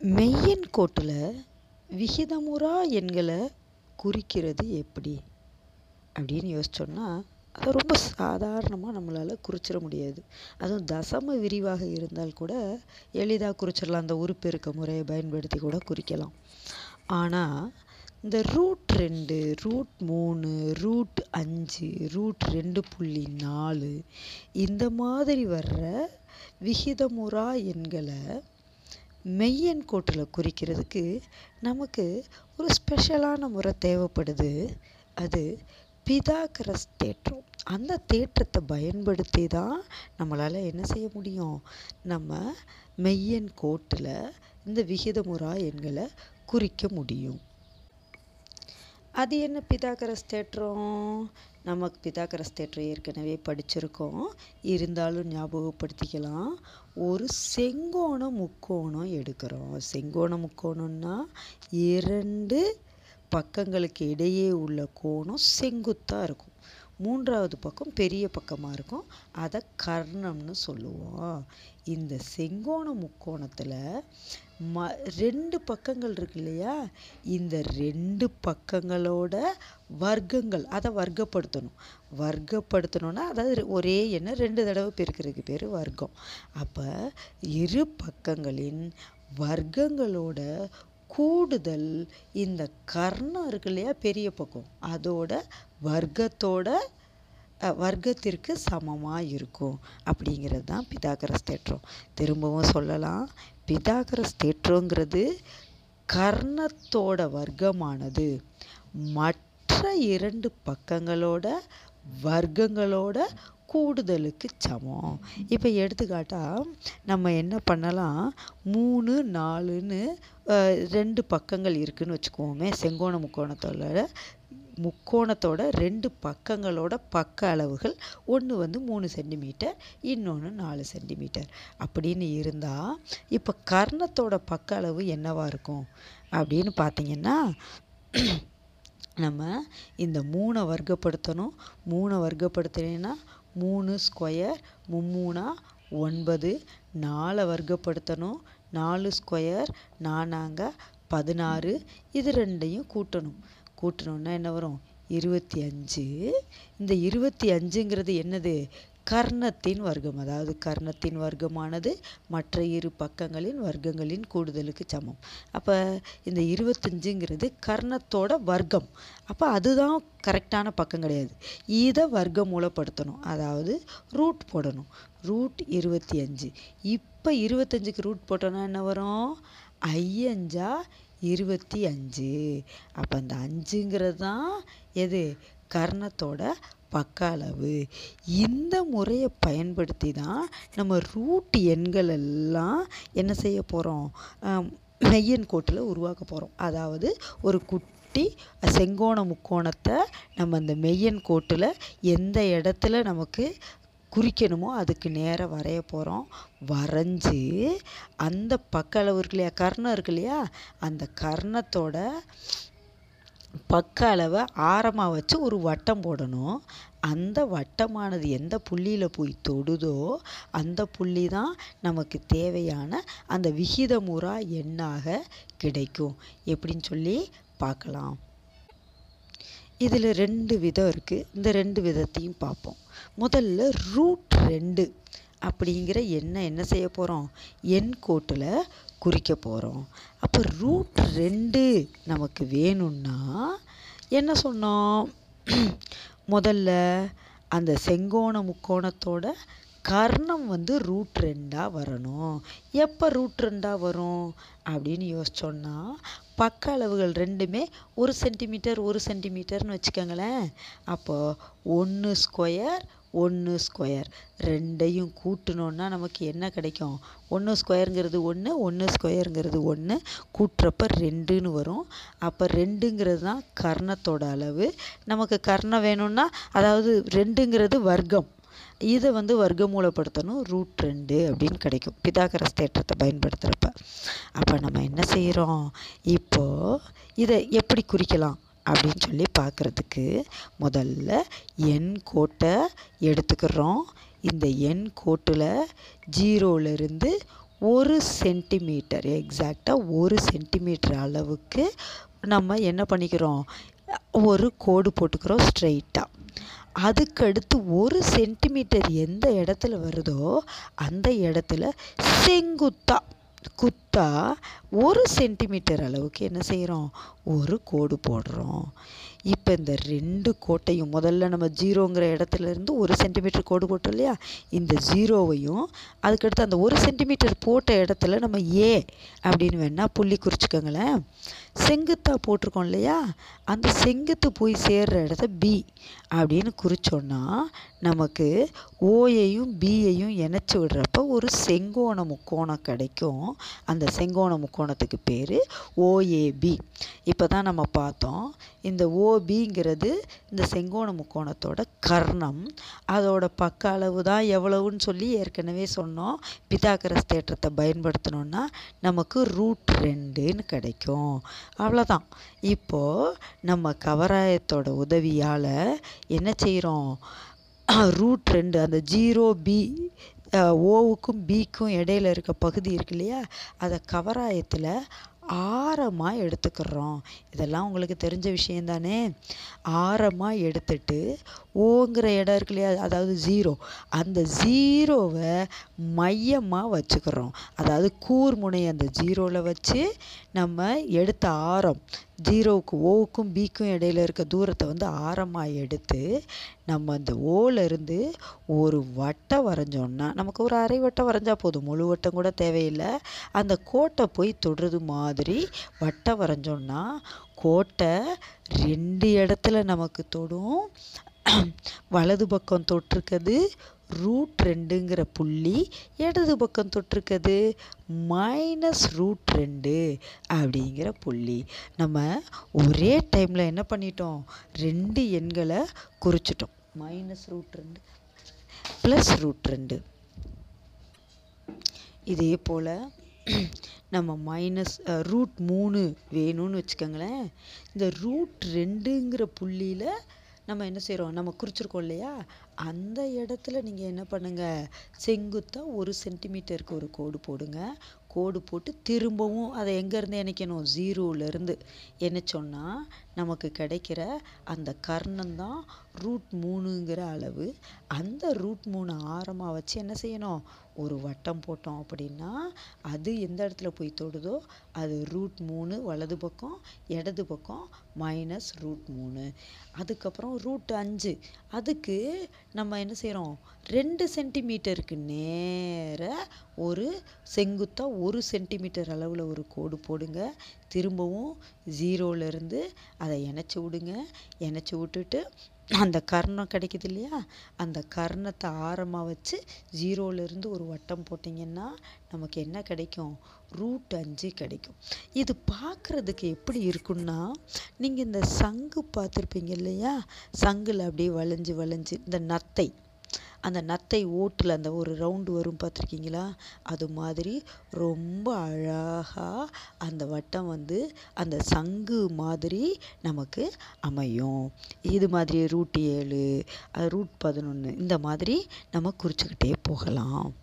மெய்யெண் கோட்டில் விகிதமுறா எண்களை குறிக்கிறது எப்படி? அப்படின்னு யோசிச்சோன்னா அதை ரொம்ப சாதாரணமாக நம்மளால் குறிச்சிட முடியாது. அதுவும் தசம விரிவாக இருந்தால் கூட எளிதாக குறிச்சிடலாம். அந்த உருப்பெருக்க முறையை பயன்படுத்தி கூட குறிக்கலாம். ஆனால் இந்த ரூட் ரெண்டு ரூட் மூணு ரூட் அஞ்சு ரூட் ரெண்டு புள்ளி நாலு இந்த மாதிரி வர்ற விகிதமுறா எண்களை மெய்யன் கோட்டில் குறிக்கிறதுக்கு நமக்கு ஒரு ஸ்பெஷலான முறை தேவைப்படுது. அது பிதாகரஸ் தேற்றம். அந்த தேற்றத்தை பயன்படுத்தி தான் நம்மளால் என்ன செய்ய முடியும்? நம்ம மெய்யன் கோட்டில் இந்த விகிதமுறா எண்களை குறிக்க முடியும். அது என்ன பிதாகரஸ் தேற்றம்? நமக்கு பிதாகரஸ் தேற்றம் ஏற்கனவே படிச்சிருக்கோம். இருந்தாலும் ஞாபகப்படுத்திக்கலாம். ஒரு செங்கோண முக்கோணம் எடுக்கிறோம். செங்கோண முக்கோணம்னா இரண்டு பக்கங்களுக்கு இடையே உள்ள கோணம் செங்குத்தாக இருக்கும். மூன்றாவது பக்கம் பெரிய பக்கமாக இருக்கும். அதை கர்ணம்னு சொல்லுவோம். இந்த செங்கோண முக்கோணத்தில் ம ரெண்டு பக்கங்கள் இருக்கு இல்லையா? இந்த ரெண்டு பக்கங்களோட வர்க்கங்கள் அதை வர்க்கப்படுத்தணும். வர்க்கப்படுத்தணும்னா அதாவது ஒரே எண்ணெய் ரெண்டு தடவை பெருக்கிறதுக்கு பேர் வர்க்கம். அப்போ இரு பக்கங்களின் வர்க்கங்களோட கூடுதல் இந்த கர்ணம் இருக்கு இல்லையா? பெரிய பக்கம். அதோட வர்க்கத்தோட வர்க்கத்திற்கு சமமாக இருக்கும். அப்படிங்கிறது தான் பிதாகரஸ் தேற்றம். திரும்பவும் சொல்லலாம். பிதாகரஸ் தேற்றங்கிறது கர்ணத்தோட வர்க்கமானது. மற்ற இரண்டு பக்கங்களோட வர்க்கங்களோட கூடுதலுக்கு சமம். இப்போ எடுத்துக்காட்டால் நம்ம என்ன பண்ணலாம்? மூணு நாலுன்னு ரெண்டு பக்கங்கள் இருக்குதுன்னு வச்சுக்குவோமே செங்கோண முக்கோணத்தோட முக்கோணத்தோட ரெண்டு பக்கங்களோட பக்க அளவுகள் ஒன்று வந்து மூணு சென்டிமீட்டர் இன்னொன்று நாலு சென்டிமீட்டர். அப்படின்னு இருந்தால் இப்போ கர்ணத்தோட பக்க அளவு என்னவாக இருக்கும்? அப்படின்னு பார்த்தீங்கன்னா நம்ம இந்த மூணை வர்க்கப்படுத்தணும். மூணை வர்க்கப்படுத்தினேன்னா மூணு ஸ்கொயர் மும்மூணா ஒன்பது. நாலை வர்க்கப்படுத்தணும். நாலு ஸ்கொயர் நானாங்க பதினாறு. இது ரெண்டையும் கூட்டணும். கூட்டணுன்னா என்ன வரும்? இருபத்தி அஞ்சு. இந்த இருபத்தி அஞ்சுங்கிறது என்னது? கர்ணத்தின் வர்க்கம். அதாவது கர்ணத்தின் வர்க்கமானது மற்ற இரு பக்கங்களின் வர்க்கங்களின் கூடுதலுக்கு சமம். அப்போ இந்த இருபத்தஞ்சுங்கிறது கர்ணத்தோட வர்க்கம். அப்போ அதுதான் கரெக்டான பக்கம் கிடையாது. இதை வர்க்கம் மூலப்படுத்தணும். அதாவது ரூட் போடணும். ரூட் இருபத்தி அஞ்சு. இப்போ இருபத்தஞ்சுக்கு ரூட் போட்டோன்னா என்ன வரும்? ஐயஞ்சா இருபத்தி அஞ்சு. அப்போ அந்த அஞ்சுங்கிறது தான் எது? கர்ணத்தோட பக்க அளவு. இந்த முறையை பயன்படுத்தி தான் நம்ம ரூட் எண்கள் எல்லாம் என்ன செய்ய போகிறோம் மெய்யன் கோட்டில் உருவாக்க போகிறோம் அதாவது ஒரு குட்டி செங்கோண முக்கோணத்தை நம்ம அந்த மெய்யன் கோட்டில் எந்த இடத்துல நமக்கு குறிக்கணுமோ அதுக்கு நேராக வரைய போகிறோம் வரைஞ்சி அந்த பக்க அளவு இருக்கு இல்லையா? கர்ணம் இருக்கு இல்லையா? அந்த கர்ணத்தோட பக்க அளவை ஆரமாக வச்சு ஒரு வட்டம் போடணும். அந்த வட்டமானது எந்த புள்ளியில் போய் தொடுதோ அந்த புள்ளி தான் நமக்கு தேவையான அந்த விகிதமுறா எண்ணாக கிடைக்கும். எப்படின்னு சொல்லி பார்க்கலாம். இதில் ரெண்டு விதம் இருக்குது இந்த ரெண்டு விதத்தையும் பார்ப்போம். முதல்ல ரூட் ரெண்டு அப்படிங்கிற எண்ணை என்ன செய்ய போகிறோம் எண் கோட்டில் குறிக்க போகிறோம் அப்போ ரூட் ரெண்டு நமக்கு வேணும்னா என்ன சொன்னோம்? முதல்ல அந்த செங்கோண முக்கோணத்தோட கர்ணம் வந்து ரூட் ரெண்டாக வரணும். எப்போ ரூட் ரெண்டாக வரும்? அப்படின்னு யோசிச்சோன்னா பக்க அளவுகள் ரெண்டுமே ஒரு சென்டிமீட்டர் ஒரு சென்டிமீட்டர்னு வச்சுக்கோங்களேன். அப்போது ஒன்று ஸ்கொயர் ஒன்று ஸ்கொயர் ரெண்டையும் கூட்டினோன்னா நமக்கு என்ன கிடைக்கும்? ஒன்று ஸ்கொயருங்கிறது ஒன்று ஒன்று ஸ்கொயருங்கிறது ஒன்று கூட்டுறப்ப ரெண்டுன்னு வரும். அப்போ ரெண்டுங்கிறது தான் கர்ணத்தோட அளவு. நமக்கு கர்ணம் வேணும்னா அதாவது ரெண்டுங்கிறது வர்க்கம். இதை வந்து வர்க்கமூலப்படுத்தணும். ரூட் ரெண்டு அப்படின்னு கிடைக்கும். பிதாகரஸ் தேற்றத்தை பயன்படுத்துகிறப்ப அப்போ நம்ம என்ன செய்கிறோம் இப்போது இதை எப்படி குறிக்கலாம்? அப்படின்னு சொல்லி பார்க்குறதுக்கு முதல்ல எண் கோட்டை எடுத்துக்கிறோம். இந்த எண் கோட்டில் ஜீரோலேருந்து ஒரு சென்டிமீட்டர் எக்ஸாக்டாக ஒரு சென்டிமீட்டர் அளவுக்கு நம்ம என்ன பண்ணிக்கிறோம்? ஒரு கோடு போட்டுக்கிறோம் ஸ்ட்ரெயிட்டாக அதுக்கடுத்து ஒரு சென்டிமீட்டர் எந்த இடத்துல வருதோ அந்த இடத்துல செங்குத்தா குத்தா ஒரு சென்டிமீட்டர் அளவுக்கு என்ன செய்கிறோம் ஒரு கோடு போடுறோம். இப்போ இந்த ரெண்டு கோட்டையும் முதல்ல நம்ம ஜீரோங்கிற இடத்துல இருந்து ஒரு சென்டிமீட்டர் கோடு போட்டோம் இல்லையா? இந்த ஜீரோவையும் அதுக்கடுத்து அந்த ஒரு சென்டிமீட்டர் போட்ட இடத்துல நம்ம ஏ அப்படின்னு வேணால் புள்ளி குறிச்சிக்கோங்களேன். செங்குத்தாக போட்டிருக்கோம் இல்லையா? அந்த செங்குத்து போய் சேர்கிற இடத்த பி அப்படின்னு குறிச்சோன்னா நமக்கு ஓயையும் பியையும் இணைச்சி விடுறப்ப ஒரு செங்கோண முக்கோணம் கிடைக்கும். அந்த செங்கோண முக்கோணத்துக்கு பேர் ஓஏபி இப்போ தான் நம்ம பார்த்தோம். இந்த ஓபிங்கிறது இந்த செங்கோண முக்கோணத்தோட கர்ணம். அதோட பக்க அளவு தான் எவ்வளவுன்னு சொல்லி ஏற்கனவே சொன்னோம். பிதாகரஸ் தேற்றத்தை பயன்படுத்தினோன்னா நமக்கு ரூட் ரெண்டுன்னு கிடைக்கும். அவ்வளோதான் இப்போது நம்ம கவராயத்தோட உதவியால் என்ன செய்கிறோம் ரூட் ரெண்டு அந்த ஜீரோ பி ஓவுக்கும் பிக்கும் இடையில இருக்க பகுதி இருக்கு இல்லையா? அதை கவராயத்தில் ஆரமாக எடுத்துக்கிறோம். இதெல்லாம் உங்களுக்கு தெரிஞ்ச விஷயந்தானே? ஆரமாக எடுத்துட்டு ஓங்கிற இடம் இருக்கு இல்லையா? அதாவது ஜீரோ அந்த ஜீரோவை மையமாக வச்சுக்கிறோம். அதாவது கூர்முனை அந்த ஜீரோவில் வச்சு நம்ம எடுத்த ஆரம். ஜீரோவுக்கு ஓவுக்கும் பிக்கும் இடையில இருக்க தூரத்தை வந்து ஆரமாக எடுத்து நம்ம அந்த ஓலேருந்து ஒரு வட்டம் வரைஞ்சோன்னா நமக்கு ஒரு அரை வட்டம் வரைஞ்சா போதும். முழு வட்டம் கூட தேவையில்லை. அந்த கோட்டை போய் தொடுறது மாதிரி வட்டம் வரைஞ்சோன்னா கோட்டை ரெண்டு இடத்துல நமக்கு தொடும். வலது பக்கம் தொட்டிருக்கிறது ரூட் ரெண்டுங்கிற புள்ளி இடது பக்கம் தொட்டிருக்குது. மைனஸ் ரூட் ரெண்டு அப்படிங்கிற புள்ளி. நம்ம ஒரே டைமில் என்ன பண்ணிட்டோம்? ரெண்டு எண்களை குறிச்சிட்டோம். மைனஸ் ரூட் ரெண்டு ப்ளஸ் ரூட் ரெண்டு. இதே போல் நம்ம மைனஸ் ரூட் மூணு வேணும்னு வச்சுக்கோங்களேன். இந்த ரூட் ரெண்டுங்கிற புள்ளியில் நம்ம என்ன செய்கிறோம் நம்ம குறிச்சிருக்கோம் இல்லையா? அந்த இடத்துல நீங்கள் என்ன பண்ணுங்கள் செங்குத்தாக ஒரு சென்டிமீட்டருக்கு ஒரு கோடு போடுங்க. கோடு போட்டு திரும்பவும் அதை எங்கேருந்து இணைக்கணும்? ஜீரோலேருந்து இணைச்சோன்னா நமக்கு கிடைக்கிற அந்த கர்ணம் தான் ரூட் மூணுங்கிற அளவு. அந்த ரூட் மூணு ஆரமாக வச்சு என்ன செய்யணும்? ஒரு வட்டம் போட்டோம் அப்படின்னா அது எந்த இடத்துல போய் தொடுதோ அது ரூட் மூணு வலது பக்கம் இடது பக்கம் மைனஸ் ரூட் மூணு. அதுக்கப்புறம் ரூட் அஞ்சு. அதுக்கு நம்ம என்ன செய்கிறோம் ரெண்டு சென்டிமீட்டருக்கு நேர ஒரு செங்குத்தாக ஒரு சென்டிமீட்டர் அளவில் ஒரு கோடு போடுங்க. திரும்பவும் ஜீரோலேருந்து அதை இணைச்சி விடுங்க. இணைச்சி விட்டுட்டு அந்த கர்ணம் கிடைக்குது இல்லையா? அந்த கர்ணத்தை ஆரமாக வச்சு ஜீரோலேருந்து ஒரு வட்டம் போட்டிங்கன்னா நமக்கு என்ன கிடைக்கும்? ரூட் அஞ்சு கிடைக்கும். இது பார்க்குறதுக்கு எப்படி இருக்குன்னா நீங்கள் இந்த சங்கு பார்த்துருப்பீங்க இல்லையா? சங்கில் அப்படியே வளைஞ்சு வளைஞ்சு இந்த நத்தை. அந்த நத்தை ஓட்டில் அந்த ஒரு ரவுண்டு வரும் பார்த்துருக்கீங்களா? அது மாதிரி ரொம்ப அழகாக அந்த வட்டம் வந்து அந்த சங்கு மாதிரி நமக்கு அமையும். இது மாதிரி ரூட் ஏழு ரூட் பதினொன்று இந்த மாதிரி நம்ம குறிச்சுக்கிட்டே போகலாம்.